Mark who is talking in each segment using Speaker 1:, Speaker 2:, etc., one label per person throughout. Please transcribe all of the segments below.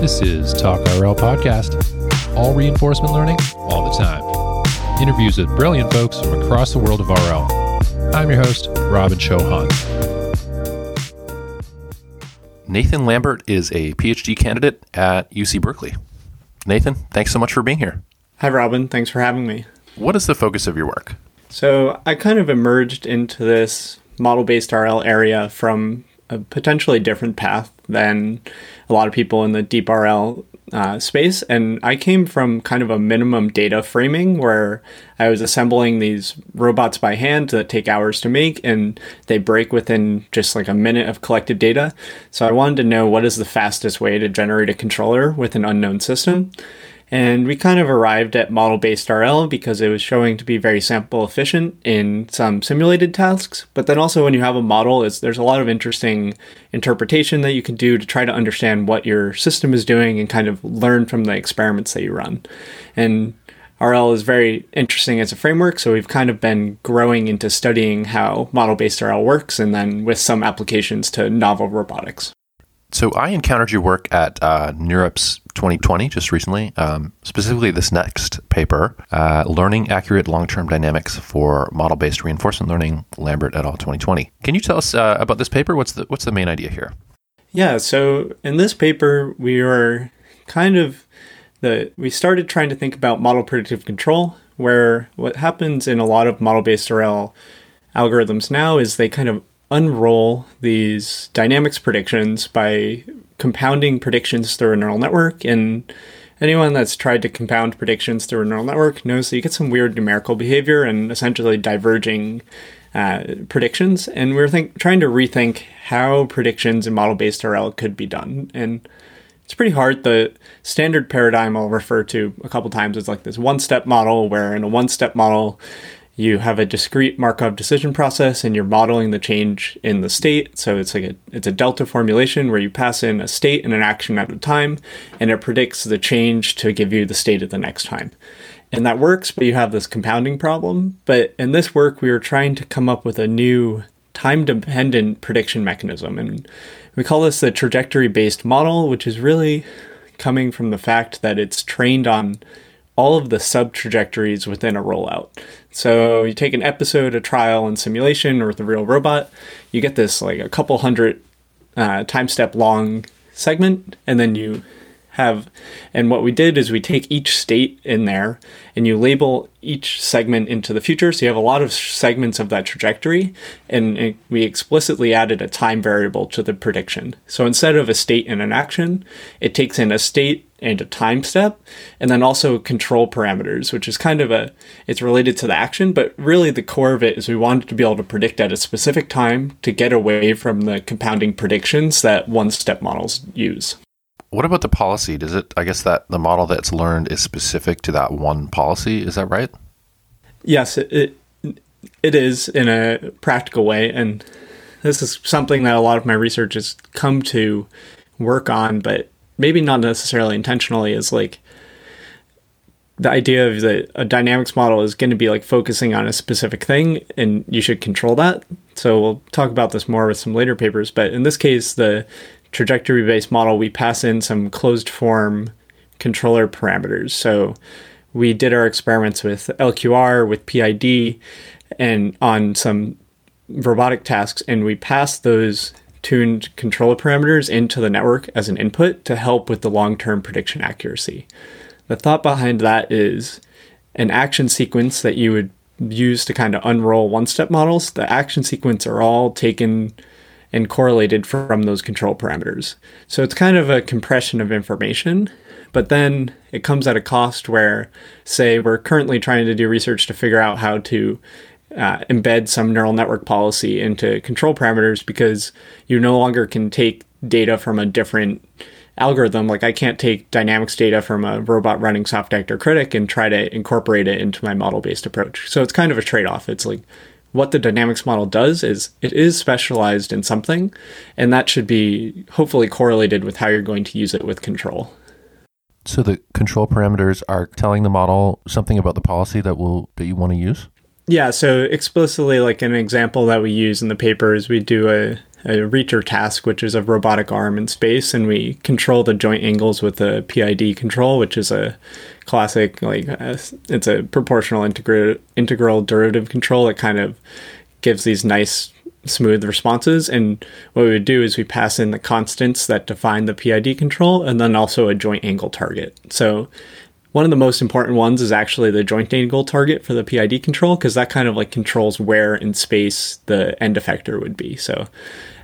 Speaker 1: This is Talk RL Podcast. All reinforcement learning, all the time. Interviews with brilliant folks from across the world of RL. I'm your host, Robin Chauhan.
Speaker 2: Nathan Lambert is a PhD candidate at UC Berkeley. Nathan, thanks so much for being here.
Speaker 3: Hi, Robin. Thanks for having me.
Speaker 2: What is the focus of your work?
Speaker 3: So, I kind of emerged into this model based RL area from a potentially different path than a lot of people in the deep RL uh, space. And I came from kind of a minimum data framing where I was assembling these robots by hand that take hours to make and they break within just like a minute of collected data. So I wanted to know what is the fastest way to generate a controller with an unknown system. And we kind of arrived at model based RL because it was showing to be very sample efficient in some simulated tasks. But then also, when you have a model, there's a lot of interesting interpretation that you can do to try to understand what your system is doing and kind of learn from the experiments that you run. And RL is very interesting as a framework, so we've kind of been growing into studying how model based RL works and then with some applications to novel robotics.
Speaker 2: So I encountered your work at uh, NeurIPS 2020 just recently, um, specifically this next paper, uh, Learning Accurate Long-Term Dynamics for Model-Based Reinforcement Learning, Lambert et al. 2020. Can you tell us uh, about this paper? What's the what's the main idea here?
Speaker 3: Yeah, so in this paper, we were kind of the we started trying to think about model predictive control, where what happens in a lot of model-based RL algorithms now is they kind of unroll these dynamics predictions by compounding predictions through a neural network. And anyone that's tried to compound predictions through a neural network knows that you get some weird numerical behavior and essentially diverging uh, predictions. And we are think- trying to rethink how predictions in model based RL could be done. And it's pretty hard. The standard paradigm I'll refer to a couple times is like this one step model, where in a one step model, you have a discrete Markov decision process and you're modeling the change in the state. So it's like a it's a delta formulation where you pass in a state and an action at a time and it predicts the change to give you the state at the next time. And that works, but you have this compounding problem. But in this work we were trying to come up with a new time dependent prediction mechanism and we call this the trajectory based model, which is really coming from the fact that it's trained on all of the sub trajectories within a rollout. So you take an episode, a trial, and simulation, or with a real robot, you get this like a couple hundred uh, time step long segment, and then you have. And what we did is we take each state in there and you label each segment into the future. So you have a lot of segments of that trajectory and we explicitly added a time variable to the prediction. So instead of a state and an action it takes in a state and a time step and then also control parameters which is kind of a it's related to the action but really the core of it is we wanted to be able to predict at a specific time to get away from the compounding predictions that one step models use
Speaker 2: what about the policy? Does it? I guess that the model that's learned is specific to that one policy. Is that right?
Speaker 3: Yes, it it, it is in a practical way, and this is something that a lot of my research has come to work on, but maybe not necessarily intentionally. Is like the idea of that a dynamics model is going to be like focusing on a specific thing, and you should control that. So we'll talk about this more with some later papers, but in this case, the trajectory based model, we pass in some closed form controller parameters. So we did our experiments with LQR, with PID, and on some robotic tasks, and we passed those tuned controller parameters into the network as an input to help with the long term prediction accuracy. The thought behind that is an action sequence that you would use to kind of unroll one step models. The action sequence are all taken and correlated from those control parameters. So it's kind of a compression of information, but then it comes at a cost where, say, we're currently trying to do research to figure out how to uh, embed some neural network policy into control parameters because you no longer can take data from a different algorithm. Like I can't take dynamics data from a robot running soft actor Critic and try to incorporate it into my model based approach. So it's kind of a trade off. It's like what the dynamics model does is it is specialized in something, and that should be hopefully correlated with how you're going to use it with control.
Speaker 2: So the control parameters are telling the model something about the policy that will that you want to use.
Speaker 3: Yeah. So explicitly, like an example that we use in the paper is we do a a reacher task, which is a robotic arm in space, and we control the joint angles with a PID control, which is a classic like uh, it's a proportional integral integral derivative control that kind of gives these nice smooth responses. And what we would do is we pass in the constants that define the PID control, and then also a joint angle target. So one of the most important ones is actually the joint angle target for the PID control because that kind of like controls where in space the end effector would be. So,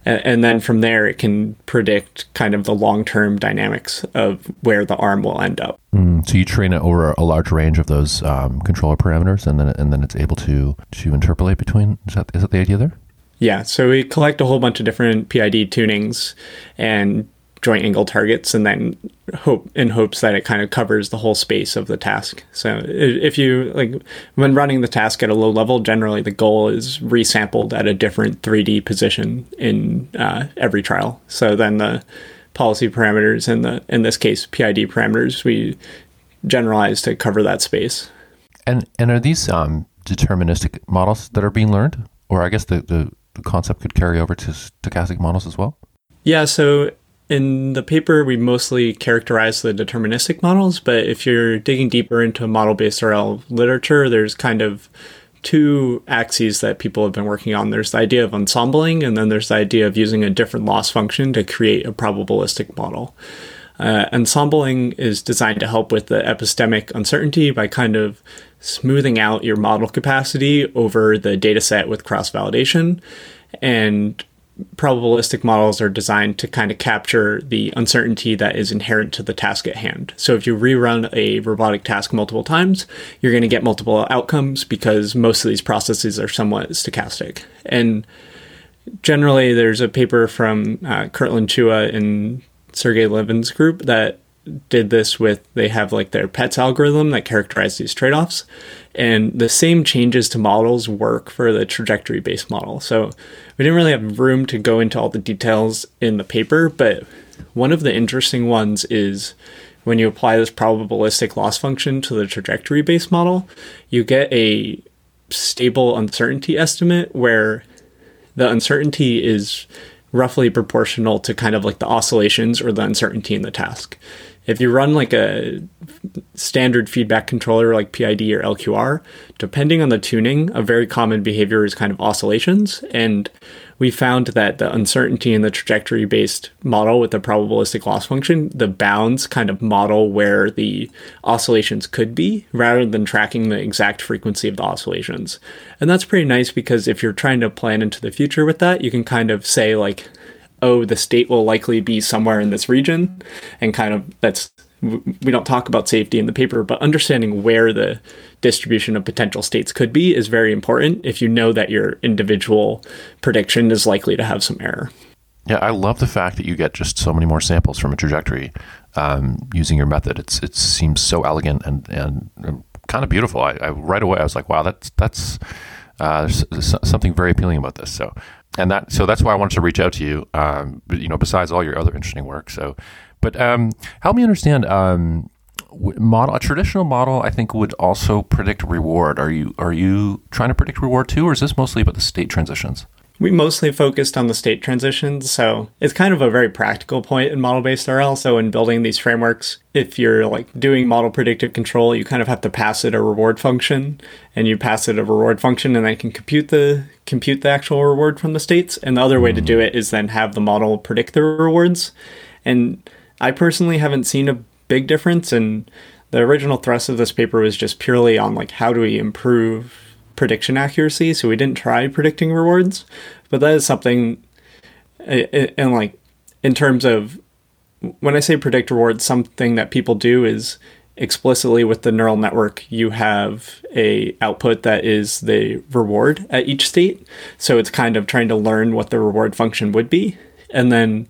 Speaker 3: and, then from there it can predict kind of the long term dynamics of where the arm will end up.
Speaker 2: Mm, so you train it over a large range of those um, controller parameters, and then and then it's able to to interpolate between. Is that is that the idea there?
Speaker 3: Yeah. So we collect a whole bunch of different PID tunings and joint angle targets and then hope in hopes that it kind of covers the whole space of the task. So if you like when running the task at a low level, generally the goal is resampled at a different 3D position in uh, every trial. So then the policy parameters and the in this case PID parameters we generalize to cover that space.
Speaker 2: And and are these um, deterministic models that are being learned, or I guess the, the, the concept could carry over to stochastic models as well?
Speaker 3: Yeah, so in the paper, we mostly characterize the deterministic models, but if you're digging deeper into model based RL literature, there's kind of two axes that people have been working on. There's the idea of ensembling, and then there's the idea of using a different loss function to create a probabilistic model. Uh, ensembling is designed to help with the epistemic uncertainty by kind of smoothing out your model capacity over the data set with cross validation. And probabilistic models are designed to kind of capture the uncertainty that is inherent to the task at hand. So if you rerun a robotic task multiple times, you're going to get multiple outcomes because most of these processes are somewhat stochastic. And generally, there's a paper from uh, Kurtland Chua and Sergey Levine's group that did this with they have like their pets algorithm that characterize these trade-offs and the same changes to models work for the trajectory based model. So we didn't really have room to go into all the details in the paper but one of the interesting ones is when you apply this probabilistic loss function to the trajectory based model you get a stable uncertainty estimate where the uncertainty is roughly proportional to kind of like the oscillations or the uncertainty in the task if you run like a standard feedback controller like PID or LQR, depending on the tuning, a very common behavior is kind of oscillations. And we found that the uncertainty in the trajectory based model with the probabilistic loss function, the bounds kind of model where the oscillations could be rather than tracking the exact frequency of the oscillations. And that's pretty nice because if you're trying to plan into the future with that, you can kind of say, like, oh, the state will likely be somewhere in this region, and kind of that's we don't talk about safety in the paper, but understanding where the distribution of potential states could be is very important if you know that your individual prediction is likely to have some error.
Speaker 2: Yeah, I love the fact that you get just so many more samples from a trajectory um, using your method. It's it seems so elegant and and kind of beautiful. I, I right away I was like, wow, that's that's uh, something very appealing about this. So and that so that's why I wanted to reach out to you. Um, you know, besides all your other interesting work. So, but um, help me understand. Um, model a traditional model, I think, would also predict reward. Are you are you trying to predict reward too, or is this mostly about the state transitions?
Speaker 3: We mostly focused on the state transitions. So it's kind of a very practical point in model based RL. So in building these frameworks, if you're like doing model predictive control, you kind of have to pass it a reward function and you pass it a reward function and then can compute the compute the actual reward from the states. And the other way to do it is then have the model predict the rewards. And I personally haven't seen a big difference and the original thrust of this paper was just purely on like how do we improve prediction accuracy, so we didn't try predicting rewards. But that is something, and like in terms of when I say predict rewards, something that people do is explicitly with the neural network you have a output that is the reward at each state so it's kind of trying to learn what the reward function would be and then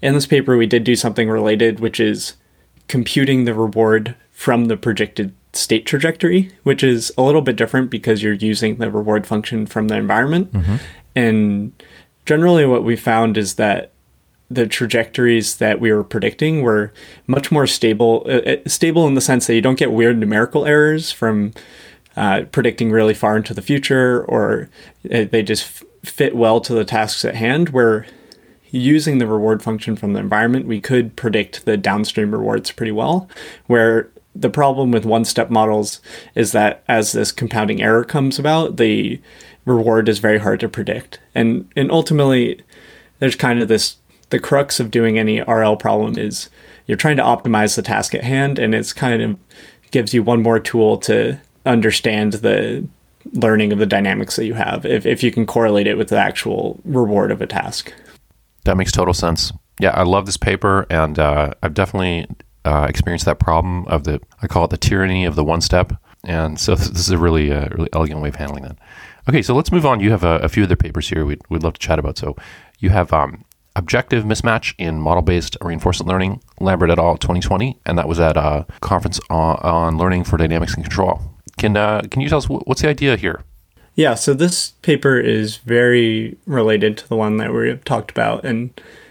Speaker 3: in this paper we did do something related which is computing the reward from the predicted state trajectory, which is a little bit different because you're using the reward function from the environment. Mm-hmm. And generally, what we found is that the trajectories that we were predicting were much more stable, uh, uh stable in the sense that you don't get weird numerical errors from uh, predicting really far into the future, or uh, they just f- fit well to the tasks at hand. Where using the reward function from the environment, we could predict the downstream rewards pretty well. Where the problem with one step models is that as this compounding error comes about, the reward is very hard to predict. And and ultimately there's kind of this the crux of doing any RL problem is you're trying to optimize the task at hand and it's kind of gives you one more tool to understand the learning of the dynamics that you have if, if you can correlate it with the actual reward of a task.
Speaker 2: That makes total sense. Yeah, I love this paper, and uh, I've definitely uh, experienced that problem of the I call it the tyranny of the one step, and so this is a really uh, really elegant way of handling that. Okay, so let's move on. You have a, a few other papers here we'd, we'd love to chat about. So you have um, objective mismatch in model-based reinforcement learning, Lambert et al. 2020, and that was at a conference on, on learning for dynamics and control. Can uh, can you tell us what's the idea here?
Speaker 3: Yeah, so this paper is very related to the one that we talked about, and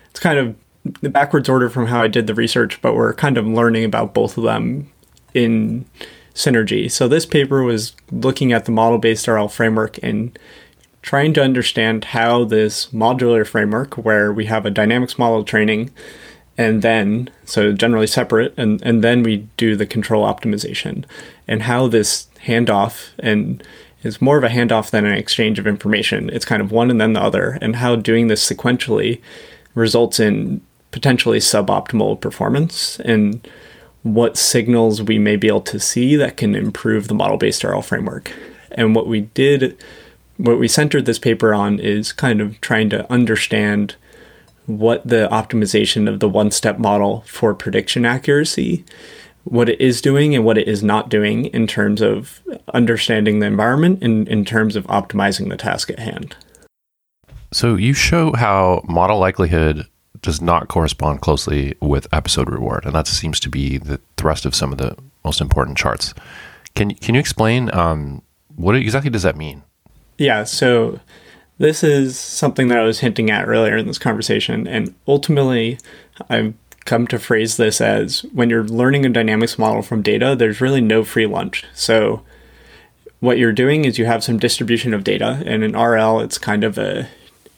Speaker 3: it's kind of the backwards order from how I did the research, but we're kind of learning about both of them in synergy. So this paper was looking at the model-based RL framework and trying to understand how this modular framework, where we have a dynamics model training, and then so generally separate, and and then we do the control optimization, and how this handoff and is more of a handoff than an exchange of information. It's kind of one and then the other, and how doing this sequentially results in potentially suboptimal performance and what signals we may be able to see that can improve the model based RL framework. And what we did, what we centered this paper on is kind of trying to understand what the optimization of the one step model for prediction accuracy what it is doing and what it is not doing in terms of understanding the environment and in terms of optimizing the task at hand.
Speaker 2: So you show how model likelihood does not correspond closely with episode reward, and that seems to be the thrust of some of the most important charts. Can can you explain um, what exactly does that mean?
Speaker 3: Yeah, so this is something that I was hinting at earlier in this conversation, and ultimately, I've come to phrase this as when you're learning a dynamics model from data, there's really no free lunch. So what you're doing is you have some distribution of data, and in RL, it's kind of a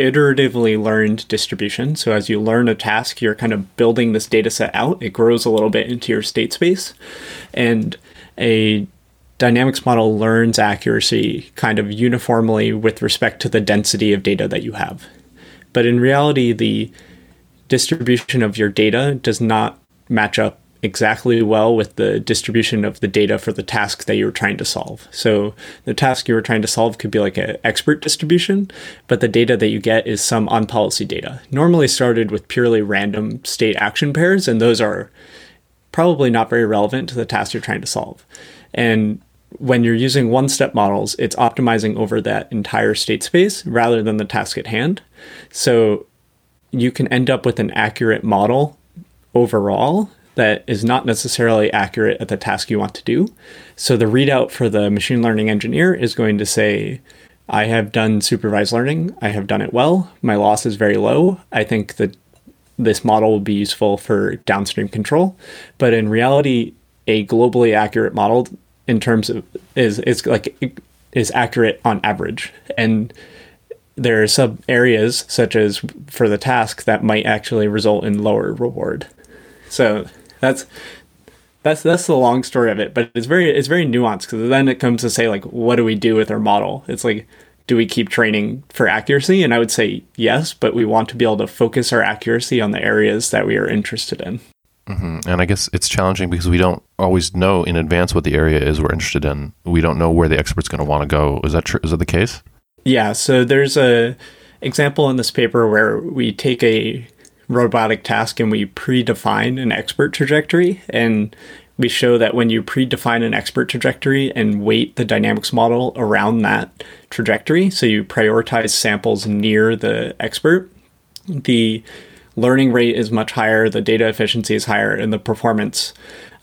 Speaker 3: iteratively learned distribution. So as you learn a task, you're kind of building this data set out. It grows a little bit into your state space. And a dynamics model learns accuracy kind of uniformly with respect to the density of data that you have. But in reality, the distribution of your data does not match up exactly well with the distribution of the data for the task that you were trying to solve. So the task you were trying to solve could be like an expert distribution, but the data that you get is some on policy data. Normally started with purely random state action pairs, and those are probably not very relevant to the task you're trying to solve. And when you're using one step models, it's optimizing over that entire state space rather than the task at hand. So you can end up with an accurate model overall that is not necessarily accurate at the task you want to do. So the readout for the machine learning engineer is going to say, I have done supervised learning. I have done it well. My loss is very low. I think that this model will be useful for downstream control. But in reality, a globally accurate model in terms of is is like is accurate on average. And there are sub areas such as for the task that might actually result in lower reward. So that's that's that's the long story of it, but it's very it's very nuanced because then it comes to say like what do we do with our model? It's like do we keep training for accuracy? And I would say yes, but we want to be able to focus our accuracy on the areas that we are interested in.
Speaker 2: Mm-hmm. And I guess it's challenging because we don't always know in advance what the area is we're interested in. We don't know where the expert's going to want to go. Is that true? Is that the case?
Speaker 3: Yeah, so there's a example in this paper where we take a robotic task and we predefine an expert trajectory and we show that when you predefine an expert trajectory and weight the dynamics model around that trajectory, so you prioritize samples near the expert, the learning rate is much higher, the data efficiency is higher, and the performance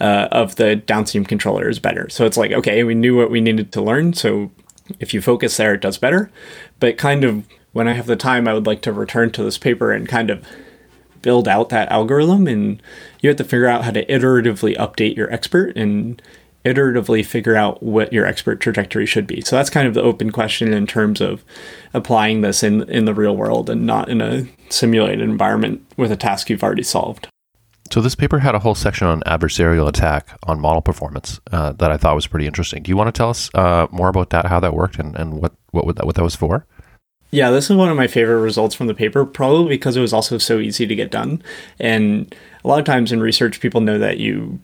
Speaker 3: uh, of the downstream controller is better. So it's like, okay, we knew what we needed to learn, so if you focus there, it does better. But kind of when I have the time, I would like to return to this paper and kind of build out that algorithm. And you have to figure out how to iteratively update your expert. And iteratively figure out what your expert trajectory should be. So that's kind of the open question in terms of applying this in in the real world and not in a simulated environment with a task you've already solved.
Speaker 2: So this paper had a whole section on adversarial attack on model performance uh, that I thought was pretty interesting. Do you want to tell us uh, more about that, how that worked, and, and what what that, what that was for?
Speaker 3: Yeah, this is one of my favorite results from the paper, probably because it was also so easy to get done. And a lot of times in research, people know that you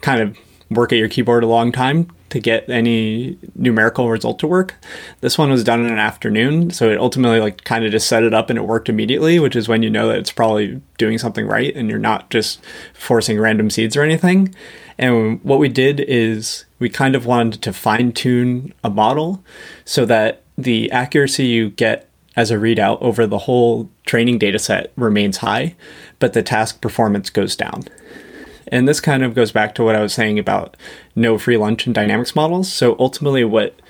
Speaker 3: kind of work at your keyboard a long time to get any numerical result to work. This one was done in an afternoon, so it ultimately like kind of just set it up and it worked immediately, which is when you know that it's probably doing something right and you're not just forcing random seeds or anything. And what we did is we kind of wanted to fine tune a model so that the accuracy you get as a readout over the whole training data set remains high, but the task performance goes down. And this kind of goes back to what I was saying about no free lunch in dynamics models. So ultimately, what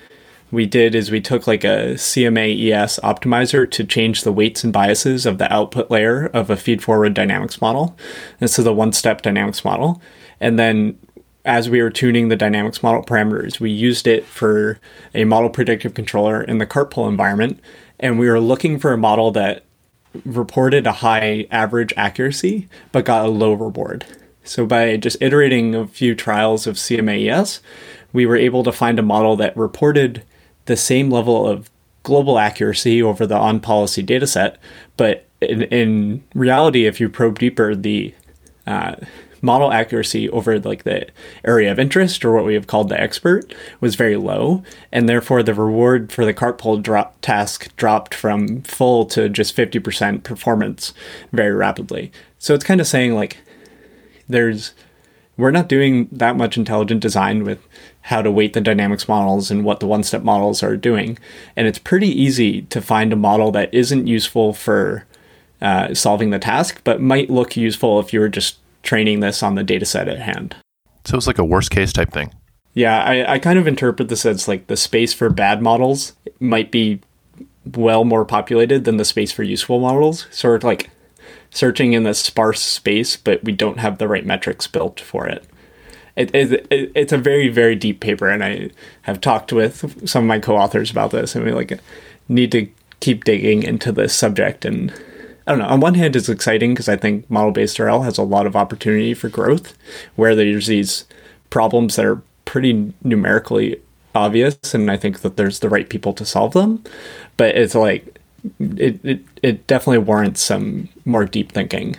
Speaker 3: we did is we took like a CMA ES optimizer to change the weights and biases of the output layer of a feed forward dynamics model. This is a one step dynamics model. And then as we were tuning the dynamics model parameters, we used it for a model predictive controller in the cartpole environment. And we were looking for a model that reported a high average accuracy, but got a low reward. So by just iterating a few trials of CMAES, we were able to find a model that reported the same level of global accuracy over the on policy dataset, but in, in, reality, if you probe deeper, the uh, model accuracy over like the area of interest or what we have called the expert was very low and therefore the reward for the cartpole drop task dropped from full to just 50% performance very rapidly so it's kind of saying like there's we're not doing that much intelligent design with how to weight the dynamics models and what the one step models are doing. And it's pretty easy to find a model that isn't useful for uh, solving the task, but might look useful if you were just training this on the data set at hand.
Speaker 2: So it's like a worst case type thing.
Speaker 3: Yeah, I, I kind of interpret this as like the space for bad models might be well more populated than the space for useful models. Sort of like searching in this sparse space, but we don't have the right metrics built for it. It, it, it, it's a very very deep paper, and I have talked with some of my co-authors about this, and we like need to keep digging into this subject. And I don't know. On one hand, it's exciting because I think model-based RL has a lot of opportunity for growth, where there's these problems that are pretty numerically obvious, and I think that there's the right people to solve them. But it's like it, it, it definitely warrants some more deep thinking.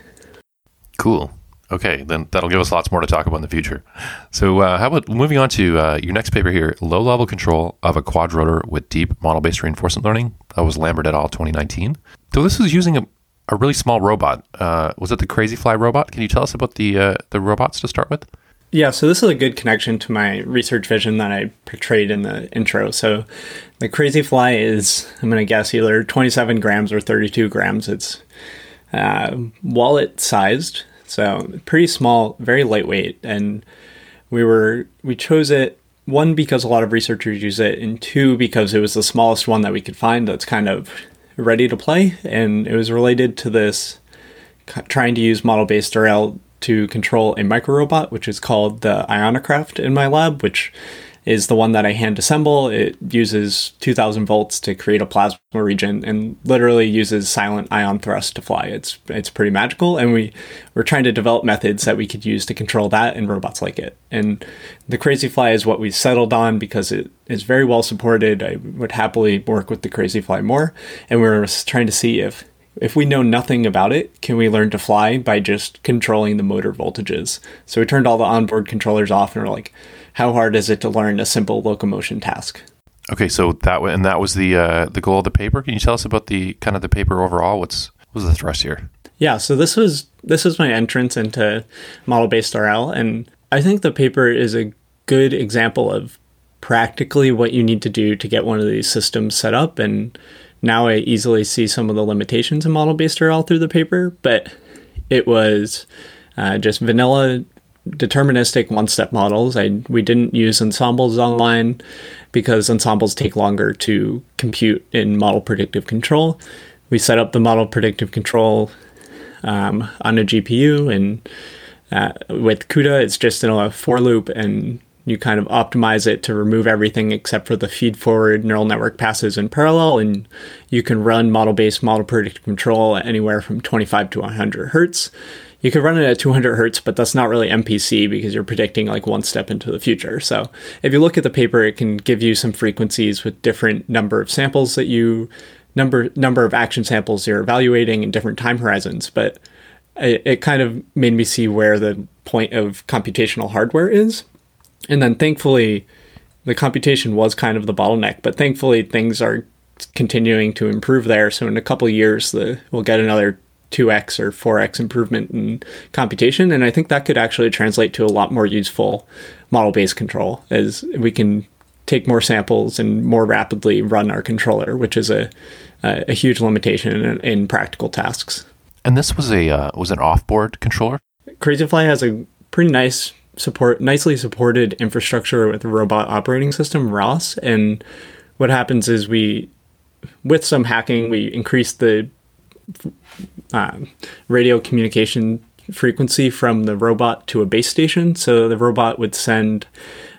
Speaker 2: Cool. Okay, then that'll give us lots more to talk about in the future. So, uh, how about moving on to uh, your next paper here low level control of a quadrotor with deep model based reinforcement learning? That was Lambert et al. 2019. So, this is using a, a really small robot. Uh, was it the Crazyflie robot? Can you tell us about the, uh, the robots to start with?
Speaker 3: Yeah, so this is a good connection to my research vision that I portrayed in the intro. So the Crazyflie is, I'm going to guess, either 27 grams or 32 grams. It's uh, wallet sized, so pretty small, very lightweight. And we were, we chose it one because a lot of researchers use it, and two because it was the smallest one that we could find that's kind of ready to play. And it was related to this trying to use model based RL to control a micro robot, which is called the Ionocraft in my lab, which is the one that I hand assemble. It uses 2000 volts to create a plasma region and literally uses silent ion thrust to fly. It's it's pretty magical and we we're trying to develop methods that we could use to control that in robots like it. And the Crazyflie is what we settled on because it is very well supported. I would happily work with the Crazyflie more and we we're trying to see if if we know nothing about it, can we learn to fly by just controlling the motor voltages? So we turned all the onboard controllers off and we're like, how hard is it to learn a simple locomotion task?
Speaker 2: Okay, so that and that was the uh, the goal of the paper. Can you tell us about the kind of the paper overall? What's what was the thrust here?
Speaker 3: Yeah, so this was this was my entrance into model based RL, and I think the paper is a good example of practically what you need to do to get one of these systems set up and now I easily see some of the limitations of model based RL through the paper, but it was uh, just vanilla deterministic one step models. I we didn't use ensembles online because ensembles take longer to compute in model predictive control. We set up the model predictive control um, on a GPU and Uh, with CUDA, it's just in a for loop and you kind of optimize it to remove everything except for the feed forward neural network passes in parallel and you can run model based model predictive control anywhere from 25 to 100 hertz you could run it at 200 hertz but that's not really mpc because you're predicting like one step into the future. So if you look at the paper it can give you some frequencies with different number of samples that you number number of action samples you're evaluating in different time horizons. But it, it kind of made me see where the point of computational hardware is. And then thankfully, the computation was kind of the bottleneck, but thankfully things are continuing to improve there. So in a couple years, the, we'll get another 2x or 4x improvement in computation. And I think that could actually translate to a lot more useful model based control as we can take more samples and more rapidly run our controller, which is a, a, huge limitation in, in, practical tasks.
Speaker 2: And this was a uh, was an off-board controller.
Speaker 3: Crazyflie has a pretty nice support nicely supported infrastructure with the robot operating system ROS. And what happens is we, with some hacking, we increase the uh, radio communication frequency from the robot to a base station. So the robot would send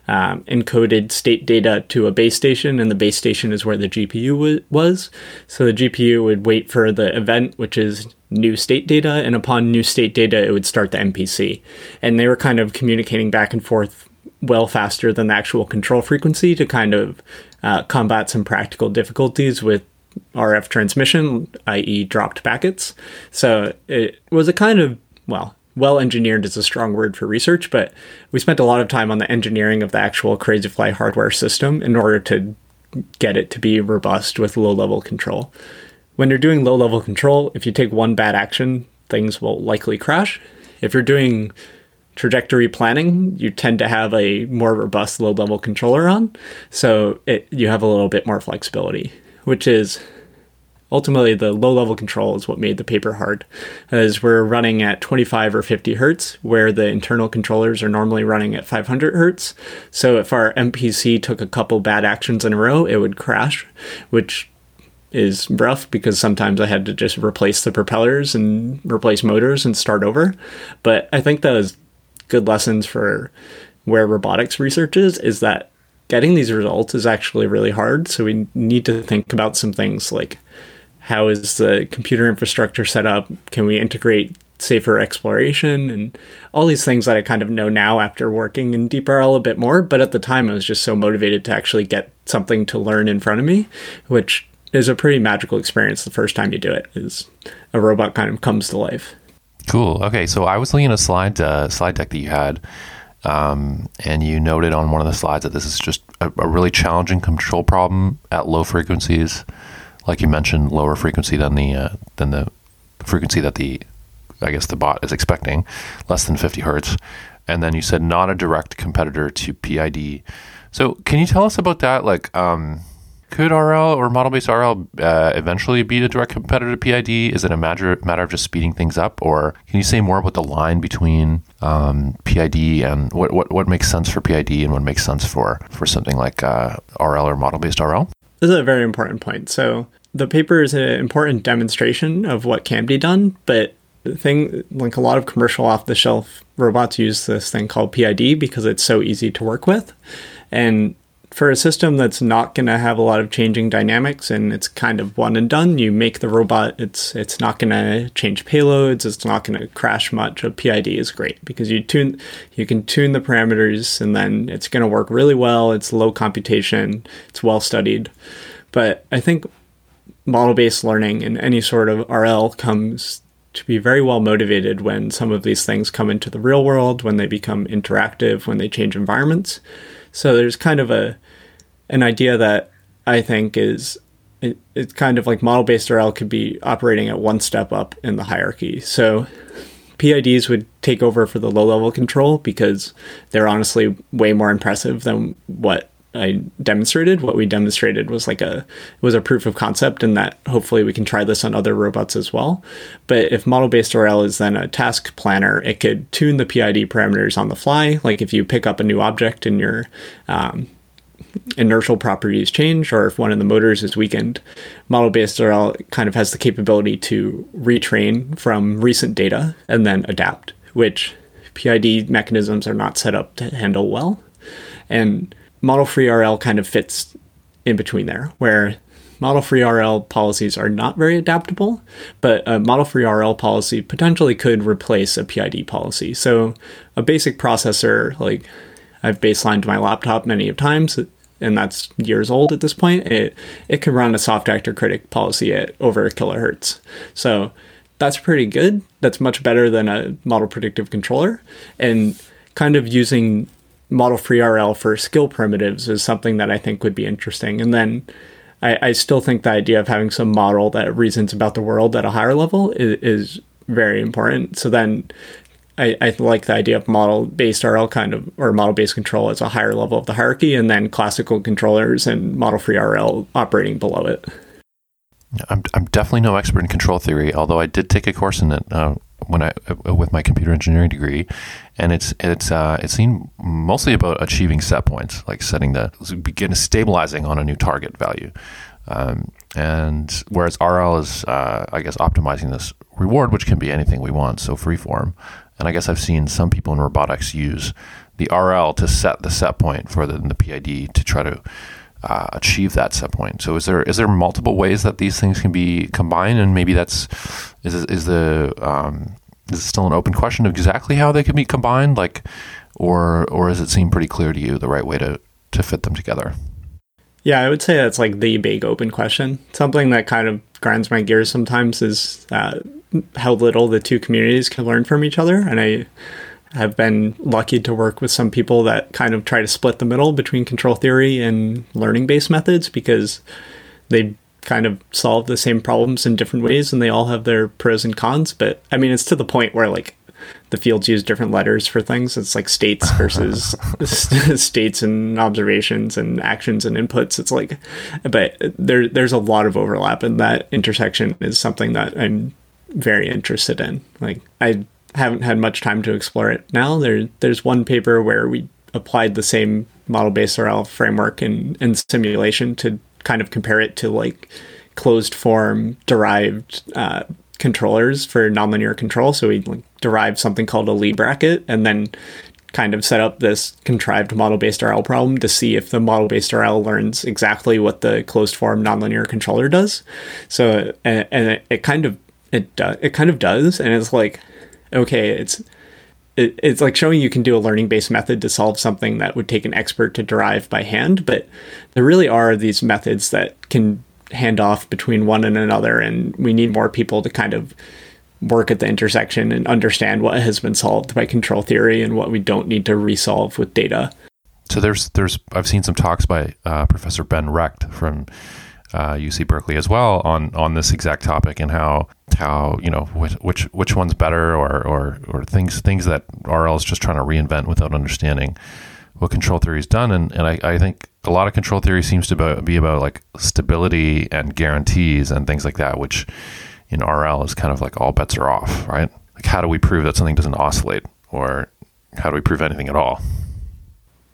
Speaker 3: um, encoded state data to a base station, and the base station is where the GPU w- was. So the GPU would wait for the event, which is new state data, and upon new state data, it would start the MPC. And they were kind of communicating back and forth well faster than the actual control frequency to kind of uh, combat some practical difficulties with RF transmission, i.e., dropped packets. So it was a kind of, well, well engineered is a strong word for research, but we spent a lot of time on the engineering of the actual Crazyflie hardware system in order to get it to be robust with low level control. When you're doing low level control, if you take one bad action, things will likely crash. If you're doing trajectory planning, you tend to have a more robust low level controller on. So it, you have a little bit more flexibility, which is ultimately the low level control is what made the paper hard as we're running at 25 or 50 hertz where the internal controllers are normally running at 500 hertz. So if our mpc took a couple bad actions in a row it would crash which is rough because sometimes i had to just replace the propellers and replace motors and start over. But i think that was good lessons for where robotics research is is that getting these results is actually really hard so we need to think about some things like how is the computer infrastructure set up? Can we integrate safer exploration and all these things that I kind of know now after working in DeepRL a bit more. But at the time, I was just so motivated to actually get something to learn in front of me, which is a pretty magical experience the first time you do it. Is a robot kind of comes to life.
Speaker 2: Cool. Okay, so I was looking at a slide uh, slide deck that you had, um, and you noted on one of the slides that this is just a, a really challenging control problem at low frequencies like you mentioned, lower frequency than the uh, than the frequency that the I guess the bot is expecting, less than 50 hertz. And then you said not a direct competitor to PID. So can you tell us about that? Like, um, could RL or model-based RL uh, eventually be a direct competitor to PID? Is it a matter matter of just speeding things up, or can you say more about the line between um, PID and what, what what makes sense for PID and what makes sense for for something like uh, RL or model-based RL?
Speaker 3: This is a very important point. So the paper is an important demonstration of what can be done, but thing like a lot of commercial off the shelf robots use this thing called PID because it's so easy to work with. And for a system that's not going to have a lot of changing dynamics and it's kind of one and done, you make the robot. It's it's not going to change payloads. It's not going to crash much. A PID is great because you tune, you can tune the parameters and then it's going to work really well. It's low computation. It's well studied. But I think model-based learning and any sort of RL comes to be very well motivated when some of these things come into the real world, when they become interactive, when they change environments. So there's kind of a an idea that I think is it, it's kind of like model based RL could be operating at one step up in the hierarchy. So PIDs would take over for the low level control because they're honestly way more impressive than what I demonstrated. What we demonstrated was like a was a proof of concept, and that hopefully we can try this on other robots as well. But if model based RL is then a task planner, it could tune the PID parameters on the fly. Like if you pick up a new object and your um, inertial properties change, or if one of the motors is weakened, model based RL kind of has the capability to retrain from recent data and then adapt, which PID mechanisms are not set up to handle well. And model free RL kind of fits in between there, where model free RL policies are not very adaptable, but a model free RL policy potentially could replace a PID policy. So a basic processor, like I've baselined my laptop many of times, and that's years old at this point, it, it can run a soft actor critic policy at over a kilohertz. So that's pretty good. That's much better than a model predictive controller. And kind of using model free RL for skill primitives is something that I think would be interesting. And then I, I still think the idea of having some model that reasons about the world at a higher level is, is very important. So then I, I, like the idea of model based RL kind of or model based control as a higher level of the hierarchy, and then classical controllers and model free RL operating below it.
Speaker 2: I'm, I'm definitely no expert in control theory, although I did take a course in it uh, when I uh, with my computer engineering degree, and it's it's uh, it seemed mostly about achieving set points, like setting the begin stabilizing on a new target value, um, and whereas RL is uh, I guess optimizing this reward, which can be anything we want, so freeform, and I guess I've seen some people in robotics use the RL to set the set point for the, the PID to try to uh, achieve that set point. So is there is there multiple ways that these things can be combined, and maybe that's is is the um, is it still an open question of exactly how they can be combined, like, or or does it seem pretty clear to you the right way to to fit them together?
Speaker 3: Yeah, I would say that's like the big open question. Something that kind of grinds my gears sometimes is uh, how little the two communities can learn from each other, and I have been lucky to work with some people that kind of try to split the middle between control theory and learning based methods because they kind of solve the same problems in different ways and they all have their pros and cons. But I mean, it's to the point where like the fields use different letters for things. It's like states versus states and observations and actions and inputs. It's like, but there there's a lot of overlap, and that intersection is something that I'm very interested in. Like I haven't had much time to explore it now. There, there's one paper where we applied the same model-based RL framework in, in simulation to kind of compare it to like closed form derived uh, controllers for nonlinear control. So we like, derived something called a Lie bracket and then kind of set up this contrived model-based RL problem to see if the model-based RL learns exactly what the closed form nonlinear controller does. So and, and it, it kind of it does it kind of does and it's like okay, it's it, it's like showing you can do a learning based method to solve something that would take an expert to derive by hand, but there really are these methods that can hand off between one and another, and we need more people to kind of work at the intersection and understand what has been solved by control theory and what we don't need to resolve with data.
Speaker 2: So there's there's I've seen some talks by uh, Professor Ben Recht from uh, UC Berkeley as well on on this exact topic and how how you know which which, which one's better or, or or things things that RL is just trying to reinvent without understanding what control theory has done. And and I, I think a lot of control theory seems to be about like stability and guarantees and things like that which in RL is kind of like all bets are off right? Like how do we prove that something doesn't oscillate or how do we prove anything at all?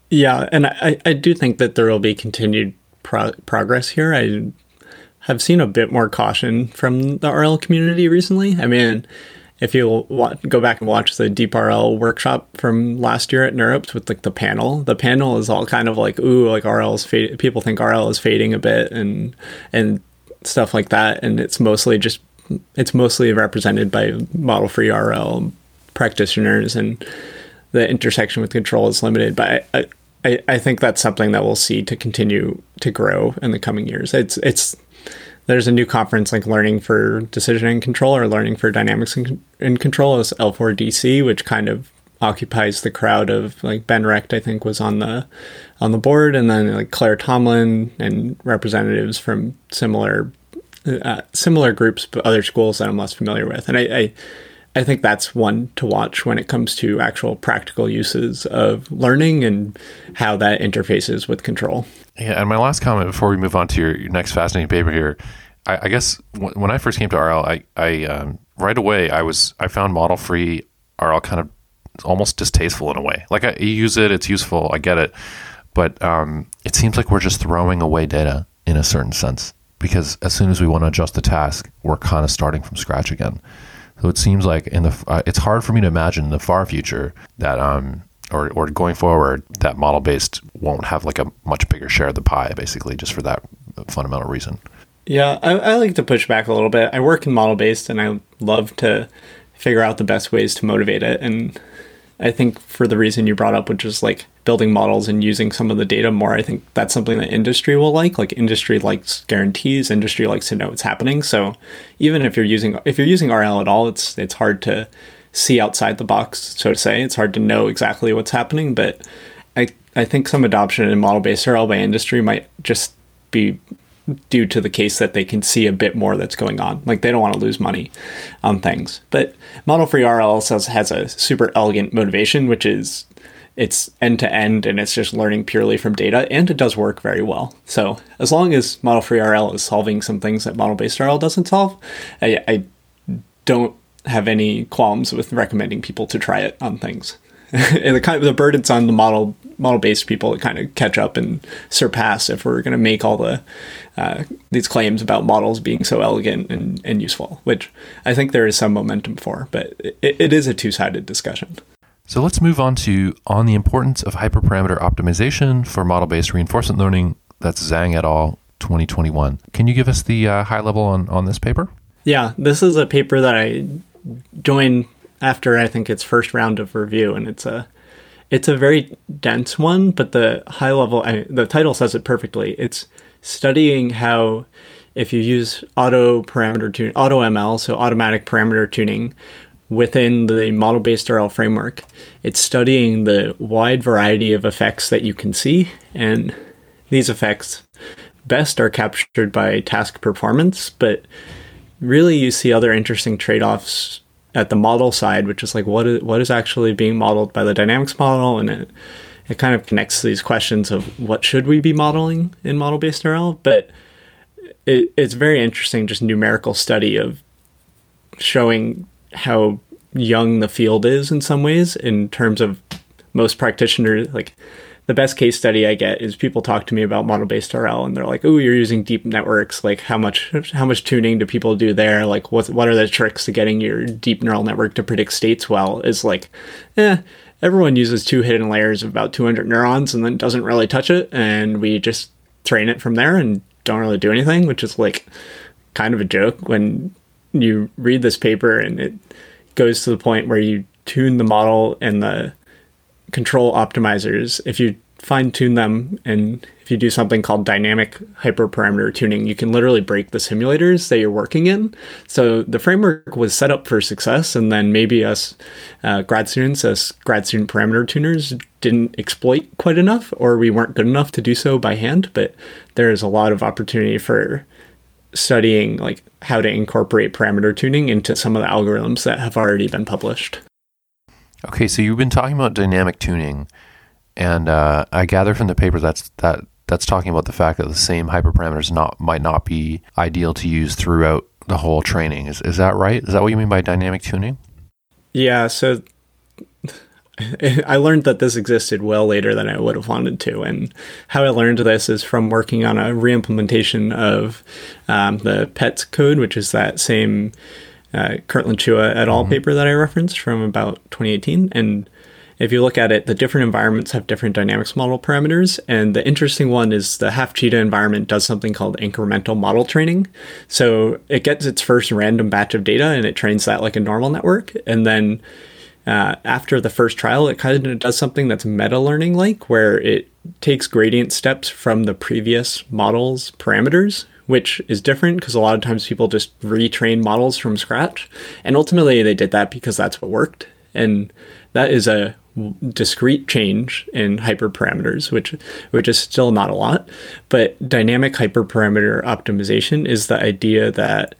Speaker 3: Yeah and I, I do think that there will be continued pro- progress here. I have seen a bit more caution from the RL community recently. I mean, if you go back and watch the Deep RL workshop from last year at NeurIPS with like the panel, the panel is all kind of like, ooh, like RL is fading. People think RL is fading a bit and and stuff like that, and it's mostly just it's mostly represented by model free RL practitioners and the intersection with control is limited. But I, I, I think that's something that we'll see to continue to grow in the coming years. It's it's there's a new conference like learning for decision and control or learning for dynamics in control is L4DC, which kind of occupies the crowd of like Ben Recht, I think, was on the on the board, and then like Claire Tomlin and representatives from similar uh, similar groups, but other schools that I'm less familiar with. And I, I I think that's one to watch when it comes to actual practical uses of learning and how that interfaces with control.
Speaker 2: Yeah, and my last comment before we move on to your, your next fascinating paper here, I, I guess w- when I first came to RL, I, I um, right away I was I found model free RL kind of almost distasteful in a way. Like I use it, it's useful, I get it, but um, it seems like we're just throwing away data in a certain sense because as soon as we want to adjust the task, we're kind of starting from scratch again. So it seems like in the uh, it's hard for me to imagine in the far future that um or or going forward that model based won't have like a much bigger share of the pie basically just for that fundamental reason.
Speaker 3: Yeah, I, I like to push back a little bit. I work in model based and I love to figure out the best ways to motivate it and I think for the reason you brought up, which is like building models and using some of the data more, I think that's something that industry will like. Like industry likes guarantees, industry likes to know what's happening. So even if you're using if you're using RL at all, it's it's hard to see outside the box, so to say. It's hard to know exactly what's happening, but I I think some adoption in model based RL by industry might just be due to the case that they can see a bit more that's going on. Like they don't want to lose money on things. But model free RL has, has a super elegant motivation, which is it's end to end and it's just learning purely from data and it does work very well. So as long as model free RL is solving some things that model based RL doesn't solve, I, I don't have any qualms with recommending people to try it on things. and the kind of the burden's on the model model based people to kind of catch up and surpass if we're going to make all the uh, these claims about models being so elegant and, and useful, which I think there is some momentum for, but it, it is a two sided discussion.
Speaker 2: So let's move on to on the importance of hyperparameter optimization for model based reinforcement learning. That's Zhang et al. 2021. Can you give us the uh, high level on, on this paper?
Speaker 3: Yeah, this is a paper that I joined after I think its first round of review, and it's a it's a very dense one, but the high level I, the title says it perfectly. It's studying how if you use auto parameter tune auto ML, so automatic parameter tuning within the model based RL framework, it's studying the wide variety of effects that you can see, and these effects best are captured by task performance, but really you see other interesting trade offs at the model side, which is like what is what is actually being modeled by the dynamics model, and it it kind of connects to these questions of what should we be modeling in model based RL, but it, it's very interesting, just numerical study of showing how young the field is in some ways in terms of most practitioners like the best case study I get is people talk to me about model-based RL, and they're like, "Oh, you're using deep networks. Like, how much how much tuning do people do there? Like, what what are the tricks to getting your deep neural network to predict states well?" Is like, eh, everyone uses two hidden layers of about 200 neurons and then doesn't really touch it, and we just train it from there and don't really do anything, which is like kind of a joke when you read this paper and it goes to the point where you tune the model and the control optimizers, if you fine tune them and if you do something called dynamic hyperparameter tuning, you can literally break the simulators that you're working in. So the framework was set up for success, and then maybe us uh, grad students, as grad student parameter tuners, didn't exploit quite enough, or we weren't good enough to do so by hand. But there is a lot of opportunity for studying like how to incorporate parameter tuning into some of the algorithms that have already been published.
Speaker 2: Okay, so you've been talking about dynamic tuning, and uh, I gather from the paper that's that that's talking about the fact that the same hyperparameters not might not be ideal to use throughout the whole training. Is is that right? Is that what you mean by dynamic tuning?
Speaker 3: Yeah. So I learned that this existed well later than I would have wanted to, and how I learned this is from working on a reimplementation of um, the PETS code, which is that same uh, Kurtland Chua et al. Mm-hmm. paper that I referenced from about 2018. And if you look at it, the different environments have different dynamics model parameters. And the interesting one is the half cheetah environment does something called incremental model training. So it gets its first random batch of data and it trains that like a normal network. And then uh, after the first trial, it kind of does something that's meta learning like, where it takes gradient steps from the previous model's parameters which is different because a lot of times people just retrain models from scratch. And ultimately, they did that because that's what worked. And that is a discrete change in hyperparameters, which which is still not a lot. But dynamic hyperparameter optimization is the idea that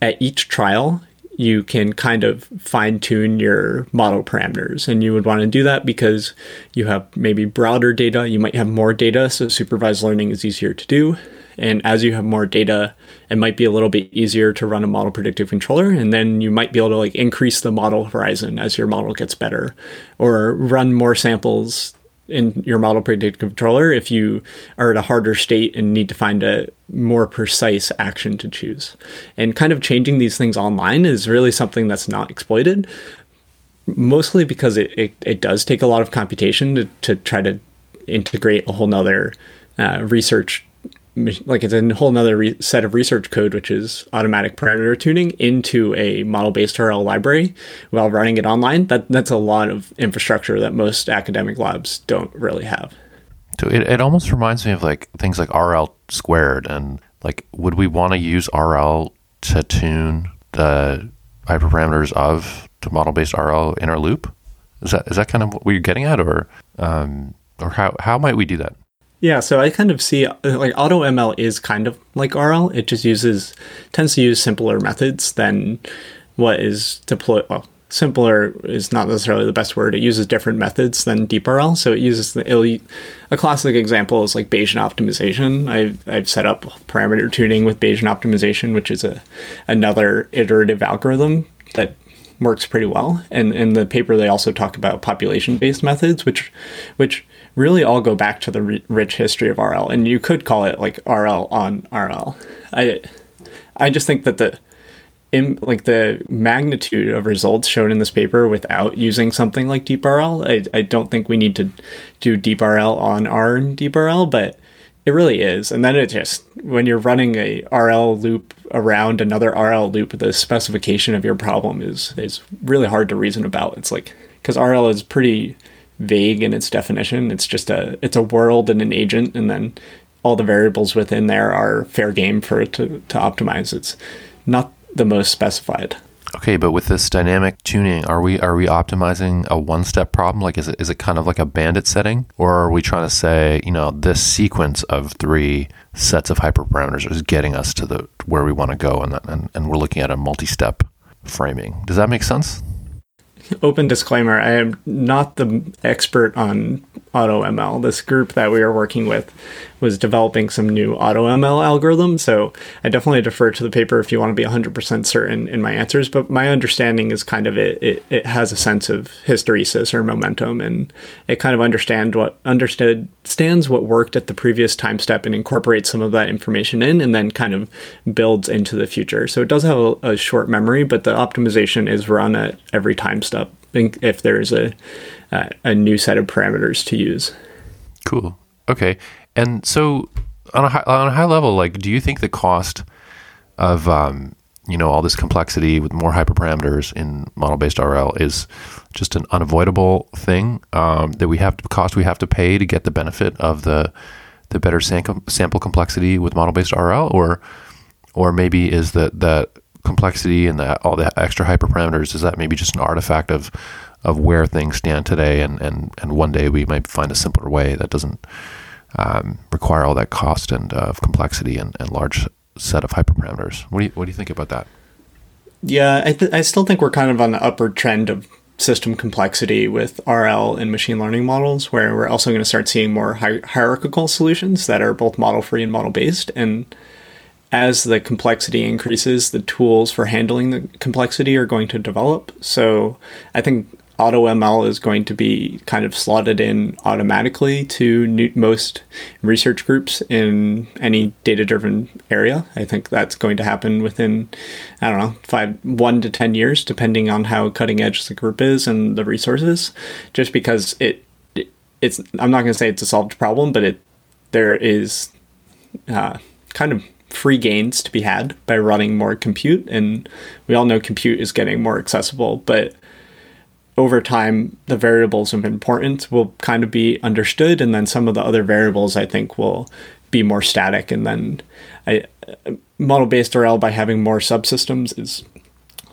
Speaker 3: at each trial you can kind of fine tune your model parameters. And you would want to do that because you have maybe broader data, you might have more data, so supervised learning is easier to do. And as you have more data, it might be a little bit easier to run a model predictive controller. And then you might be able to like increase the model horizon as your model gets better or run more samples in your model predictive controller if you are at a harder state and need to find a more precise action to choose. And kind of changing these things online is really something that's not exploited, mostly because it, it, it does take a lot of computation to, to try to integrate a whole nother uh, research like it's a whole nother re- set of research code, which is automatic parameter tuning into a model-based RL library while running it online. That that's a lot of infrastructure that most academic labs don't really have.
Speaker 2: So it, it almost reminds me of like things like RL squared and like would we want to use RL to tune the hyperparameters of the model-based RL inner loop? Is that is that kind of what you're getting at, or um, or how how might we do that?
Speaker 3: Yeah, so I kind of see uh, like AutoML is kind of like RL. It just uses tends to use simpler methods than what is deployed. Well, simpler is not necessarily the best word. It uses different methods than DeepRL. So it uses the a classic example is like Bayesian optimization. I've I've set up parameter tuning with Bayesian optimization, which is a another iterative algorithm that works pretty well. And in the paper, they also talk about population based methods, which which really all go back to the rich history of RL, and you could call it like RL on RL. I I just think that the like the magnitude of results shown in this paper without using something like DeepRL, I, I don't think we need to do DeepRL on R DeepRL, but it really is. And then it just when you're running a RL loop around another RL loop, the specification of your problem is is really hard to reason about. It's like because RL is pretty vague in its definition. It's just a it's a world and an agent, and then all the variables within there are fair game for it to, to optimize. It's not the most specified.
Speaker 2: Okay, but with this dynamic tuning, are we are we optimizing a one step problem? Like is it is it kind of like a bandit setting? Or are we trying to say, you know, this sequence of three sets of hyperparameters is getting us to the where we want to go and, and and we're looking at a multi step framing. Does that make sense?
Speaker 3: Open disclaimer I am not the expert on AutoML. This group that we are working with was developing some new AutoML algorithm. so I definitely defer to the paper if you want to be 100% certain in my answers. But my understanding is kind of it, it, it has a sense of hysteresis or momentum, and it kind of understand what understood stands what worked at the previous time step and incorporates some of that information in, and then kind of builds into the future. So it does have a, a short memory, but the optimization is run at every time step if there's a uh, a new set of parameters to use.
Speaker 2: Cool. Okay. And so on a high, on a high level, like, do you think the cost of um, you know all this complexity with more hyperparameters in model-based RL is just an unavoidable thing um, that we have to cost we have to pay to get the benefit of the the better sample sample complexity with model-based RL, or or maybe is that that complexity and that all the extra hyperparameters is that maybe just an artifact of of where things stand today, and, and, and one day we might find a simpler way that doesn't um, require all that cost and uh, complexity and, and large set of hyperparameters. What do you what do you think about that?
Speaker 3: Yeah, I, th- I still think we're kind of on the upward trend of system complexity with RL and machine learning models, where we're also going to start seeing more hi- hierarchical solutions that are both model free and model based. And as the complexity increases, the tools for handling the complexity are going to develop. So I think AutoML is going to be kind of slotted in automatically to new, most research groups in any data driven area. I think that's going to happen within, I don't know, five, one to 10 years, depending on how cutting edge the group is and the resources, just because it, it it's, I'm not going to say it's a solved problem, but it, there is uh, kind of free gains to be had by running more compute. And we all know compute is getting more accessible, but over time, the variables of importance will kind of be understood, and then some of the other variables I think will be more static. And then I, model based RL by having more subsystems is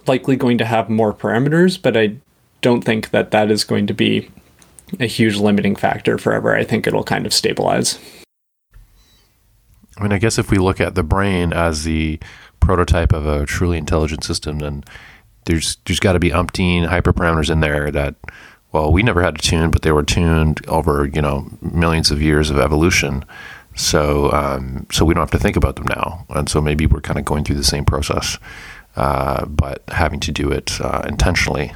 Speaker 3: likely going to have more parameters, but I don't think that that is going to be a huge limiting factor forever. I think it'll kind of stabilize.
Speaker 2: I mean, I guess if we look at the brain as the prototype of a truly intelligent system, then there's there's got to be umpteen hyperparameters in there that well we never had to tune, but they were tuned over you know millions of years of evolution. So um, so we don't have to think about them now, and so maybe we're kind of going through the same process, uh, but having to do it uh, intentionally,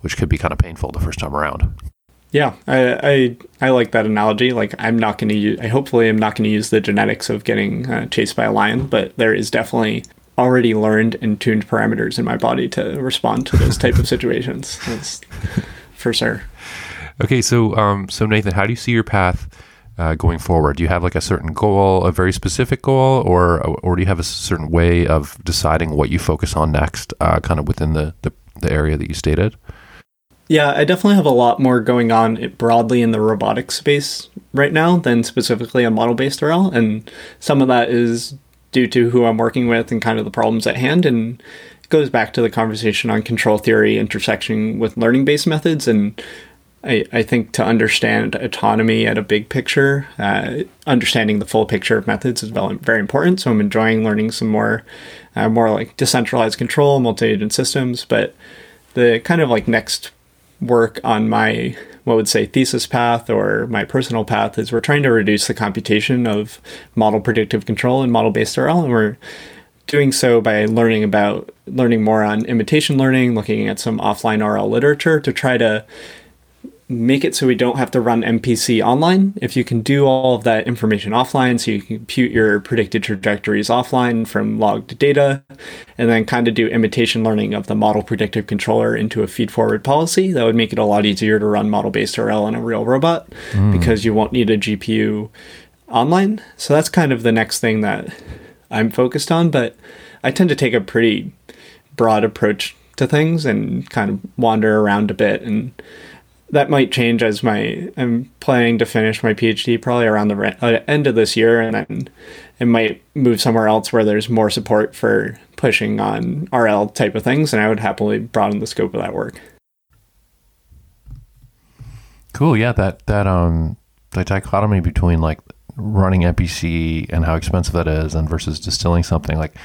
Speaker 2: which could be kind of painful the first time around.
Speaker 3: Yeah, I, I, I like that analogy. Like, I'm not going to use. I hopefully am not going to use the genetics of getting uh, chased by a lion, but there is definitely already learned and tuned parameters in my body to respond to those type of situations. That's for sure.
Speaker 2: Okay, so um, so Nathan, how do you see your path uh, going forward? Do you have like a certain goal, a very specific goal, or or do you have a certain way of deciding what you focus on next, uh, kind of within the, the the area that you stated?
Speaker 3: Yeah, I definitely have a lot more going on broadly in the robotics space right now than specifically on model based RL. And some of that is due to who I'm working with and kind of the problems at hand. And it goes back to the conversation on control theory intersection with learning based methods. And I, I think to understand autonomy at a big picture, uh, understanding the full picture of methods is very important. So I'm enjoying learning some more, uh, more like decentralized control, multi-agent systems. But the kind of like next work on my what would say thesis path or my personal path is we're trying to reduce the computation of model predictive control and model based RL and we're doing so by learning about learning more on imitation learning looking at some offline RL literature to try to make it so we don't have to run MPC online. If you can do all of that information offline, so you can compute your predicted trajectories offline from logged data, and then kind of do imitation learning of the model predictive controller into a feed forward policy, that would make it a lot easier to run model based RL on a real robot mm. because you won't need a GPU online. So that's kind of the next thing that I'm focused on, but I tend to take a pretty broad approach to things and kind of wander around a bit and that might change as my I'm planning to finish my PhD probably around the re- uh, end of this year, and then it might move somewhere else where there's more support for pushing on RL type of things, and I would happily broaden the scope of that work.
Speaker 2: Cool, yeah that that um the dichotomy between like running MPC and how expensive that is, and versus distilling something like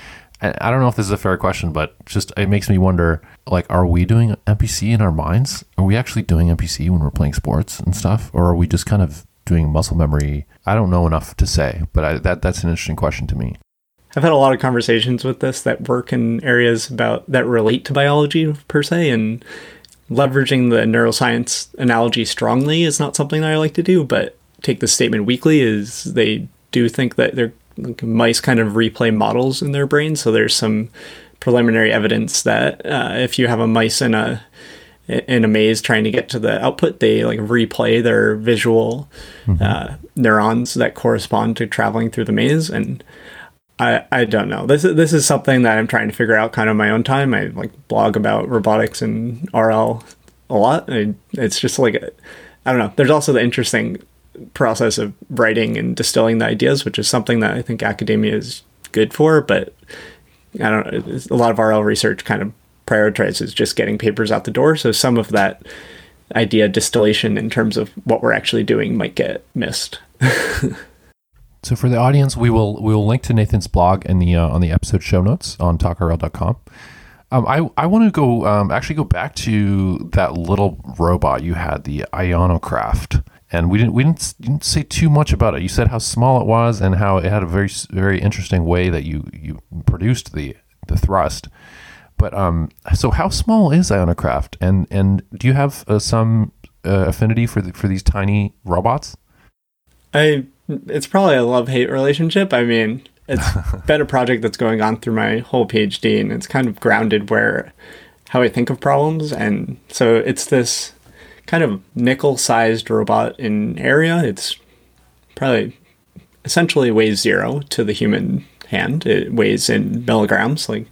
Speaker 2: I don't know if this is a fair question, but just it makes me wonder like, are we doing MPC in our minds? Are we actually doing MPC when we're playing sports and stuff? Or are we just kind of doing muscle memory? I don't know enough to say, but I, that that's an interesting question to me.
Speaker 3: I've had a lot of conversations with this that work in areas about that relate to biology per se, and leveraging the neuroscience analogy strongly is not something that I like to do. But take the statement weakly is they do think that they're mice kind of replay models in their brain. So there's some preliminary evidence that uh, if you have a mice in a in a maze trying to get to the output, they like replay their visual mm-hmm. uh, neurons that correspond to traveling through the maze. And I I don't know. This is this is something that I'm trying to figure out kind of my own time. I like blog about robotics and RL a lot. I, it's just like I don't know. There's also the interesting process of writing and distilling the ideas, which is something that I think academia is good for. But I don't a lot of RL research kind of prioritizes just getting papers out the door. So some of that idea distillation in terms of what we're actually doing might get missed.
Speaker 2: so for the audience, we will we will link to Nathan's blog in the uh, on the episode show notes on talkrl.com. Um, I I want to go um, actually go back to that little robot you had, the Ionocraft and we didn't we didn't, didn't say too much about it. You said how small it was and how it had a very very interesting way that you you produced the the thrust. But um, so how small is Ionocraft, and and do you have uh, some uh, affinity for the, for these tiny robots?
Speaker 3: I it's probably a love hate relationship. I mean, it's been a project that's going on through my whole PhD, and it's kind of grounded where how I think of problems, and so it's this kind of nickel sized robot in area. It's probably essentially weighs zero to the human hand. It weighs in milligrams. Like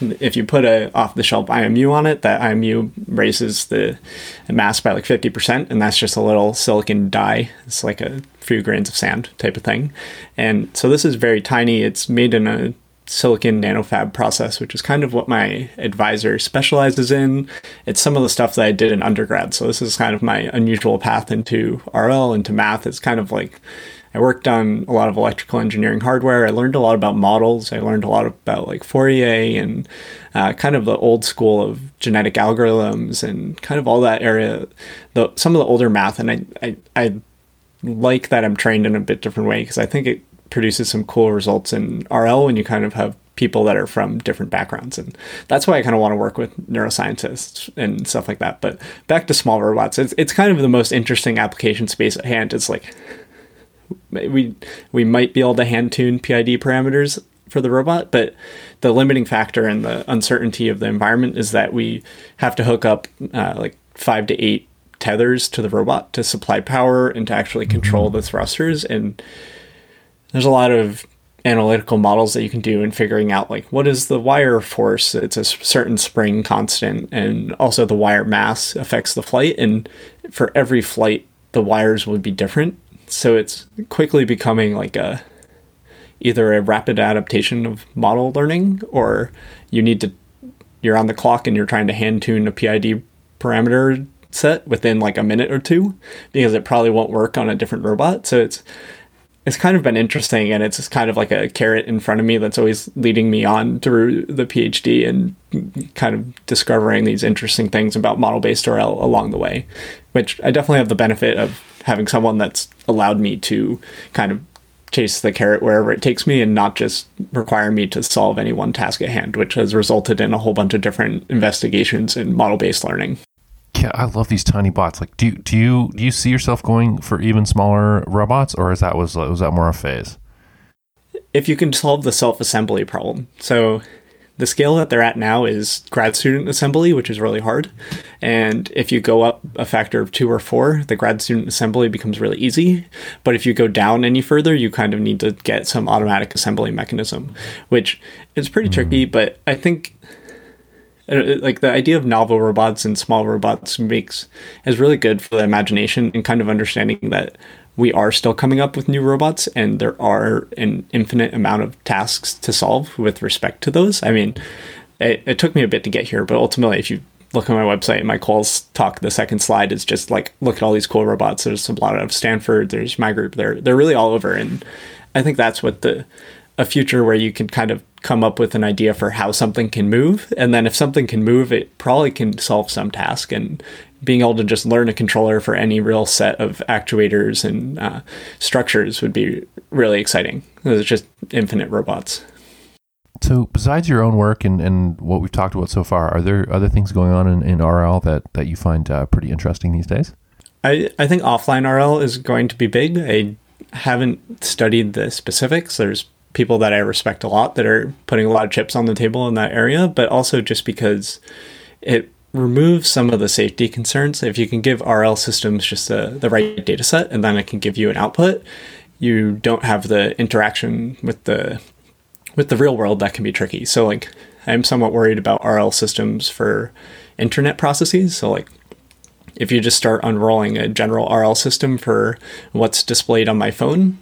Speaker 3: if you put a off the shelf IMU on it, that IMU raises the mass by like 50%, and that's just a little silicon die. It's like a few grains of sand type of thing. And so this is very tiny. It's made in a silicon nanofab process, which is kind of what my advisor specializes in. It's some of the stuff that I did in undergrad. So this is kind of my unusual path into RL, into math. It's kind of like I worked on a lot of electrical engineering hardware. I learned a lot about models. I learned a lot about like Fourier and uh, kind of the old school of genetic algorithms and kind of all that area. The some of the older math, and I I, I like that I'm trained in a bit different way because I think it produces some cool results in RL when you kind of have people that are from different backgrounds. And that's why I kind of want to work with neuroscientists and stuff like that. But back to small robots, it's, it's kind of the most interesting application space at hand. It's like we we might be able to hand tune PID parameters for the robot, but the limiting factor and the uncertainty of the environment is that we have to hook up uh, like five to eight tethers to the robot to supply power and to actually control mm-hmm. the thrusters. And there's a lot of analytical models that you can do in figuring out like what is the wire force it's a certain spring constant and also the wire mass affects the flight and for every flight the wires would be different so it's quickly becoming like a either a rapid adaptation of model learning or you need to you're on the clock and you're trying to hand tune a PID parameter set within like a minute or two because it probably won't work on a different robot. So it's it's kind of been interesting and it's kind of like a carrot in front of me that's always leading me on through the PhD and kind of discovering these interesting things about model based RL along the way, which I definitely have the benefit of having someone that's allowed me to kind of chase the carrot wherever it takes me and not just require me to solve any one task at hand, which has resulted in a whole bunch of different investigations in model based learning.
Speaker 2: Yeah, I love these tiny bots. Like, do do you do you see yourself going for even smaller robots, or is that was was that more a phase?
Speaker 3: If you can solve the self assembly problem, so the scale that they're at now is grad student assembly, which is really hard. And if you go up a factor of two or four, the grad student assembly becomes really easy. But if you go down any further, you kind of need to get some automatic assembly mechanism, which is pretty mm. tricky. But I think Uh, like the idea of novel robots and small robots makes is really good for the imagination and kind of understanding that we are still coming up with new robots and there are an infinite amount of tasks to solve with respect to those. I mean, it, it took me a bit to get here, but ultimately, if you look at my website, my calls talk, the second slide is just like, look at all these cool robots. There's a lot of Stanford, there's my group, they're, they're really all over. And I think that's what the, a future where you can kind of come up with an idea for how something can move. And then if something can move, it probably can solve some task. And being able to just learn a controller for any real set of actuators and uh, structures would be really exciting. It's just infinite robots.
Speaker 2: So, besides your own work and, and what we've talked about so far, are there other things going on in, in RL that, that you find uh, pretty interesting these days?
Speaker 3: I, I think offline RL is going to be big. I haven't studied the specifics. There's people that I respect a lot that are putting a lot of chips on the table in that area, but also just because it removes some of the safety concerns. If you can give RL systems just the, the right data set and then it can give you an output, you don't have the interaction with the with the real world that can be tricky. So like I'm somewhat worried about RL systems for internet processes. So like if you just start unrolling a general RL system for what's displayed on my phone,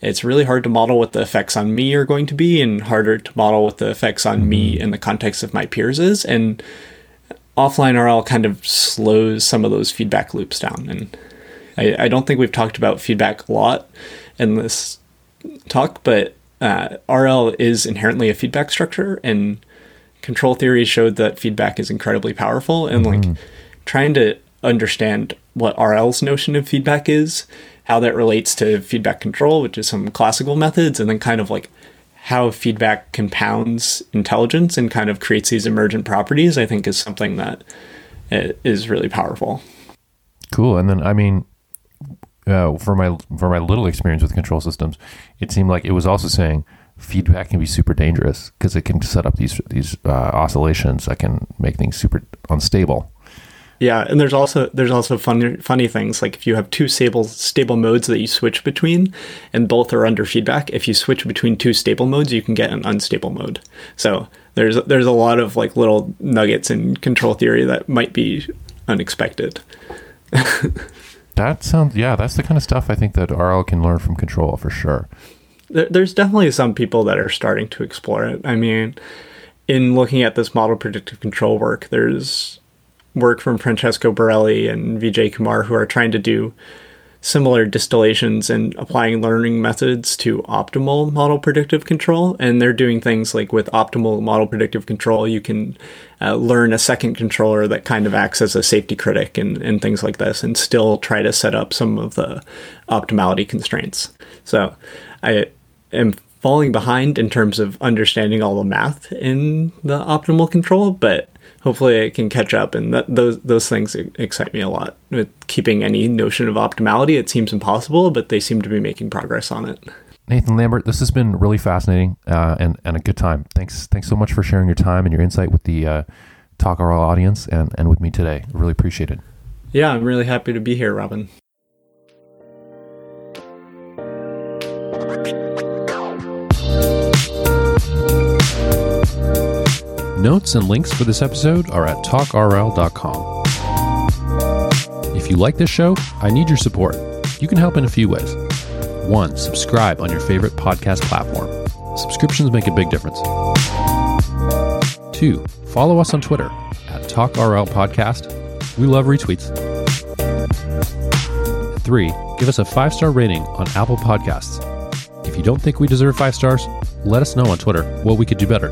Speaker 3: it's really hard to model what the effects on me are going to be and harder to model what the effects on me mm-hmm. in the context of my peers is. And offline RL kind of slows some of those feedback loops down. And I, I don't think we've talked about feedback a lot in this talk, but uh, RL is inherently a feedback structure, and control theory showed that feedback is incredibly powerful. And mm-hmm. like trying to understand what RL's notion of feedback is, how that relates to feedback control, which is some classical methods, and then kind of like how feedback compounds intelligence and kind of creates these emergent properties, I think is something that is really powerful.
Speaker 2: Cool. And then, I mean, uh, for my for my little experience with control systems, it seemed like it was also saying feedback can be super dangerous because it can set up these these uh, oscillations that can make things super unstable.
Speaker 3: Yeah, and there's also there's also funny funny things like if you have two stable stable modes that you switch between, and both are under feedback. If you switch between two stable modes, you can get an unstable mode. So there's there's a lot of like little nuggets in control theory that might be unexpected.
Speaker 2: that sounds yeah, that's the kind of stuff I think that RL can learn from control for sure.
Speaker 3: There, there's definitely some people that are starting to explore it. I mean, in looking at this model predictive control work, there's work from Francesco Borrelli and Vijay Kumar who are trying to do similar distillations and applying learning methods to optimal model predictive control. And they're doing things like with optimal model predictive control, you can uh, learn a second controller that kind of acts as a safety critic and, and things like this, and still try to set up some of the optimality constraints. So I am falling behind in terms of understanding all the math in the optimal control, but hopefully it can catch up. And those those things excite me a lot. With keeping any notion of optimality, it seems impossible, but they seem to be making progress on it.
Speaker 4: Nathan Lambert, this has been really fascinating uh, and and a good time. Thanks thanks so much for sharing your time and your insight with the uh, Talk RL audience and and with me today. Really appreciate it.
Speaker 3: Yeah, I'm really happy to be here, Robin.
Speaker 2: Notes and links for this episode are at talkrl.com. If you like this show, I need your support. You can help in a few ways. One, subscribe on your favorite podcast platform. Subscriptions make a big difference. Two, follow us on Twitter at TalkRL Podcast. We love retweets. Three, give us a five star rating on Apple Podcasts. If you don't think we deserve five stars, let us know on Twitter what we could do better.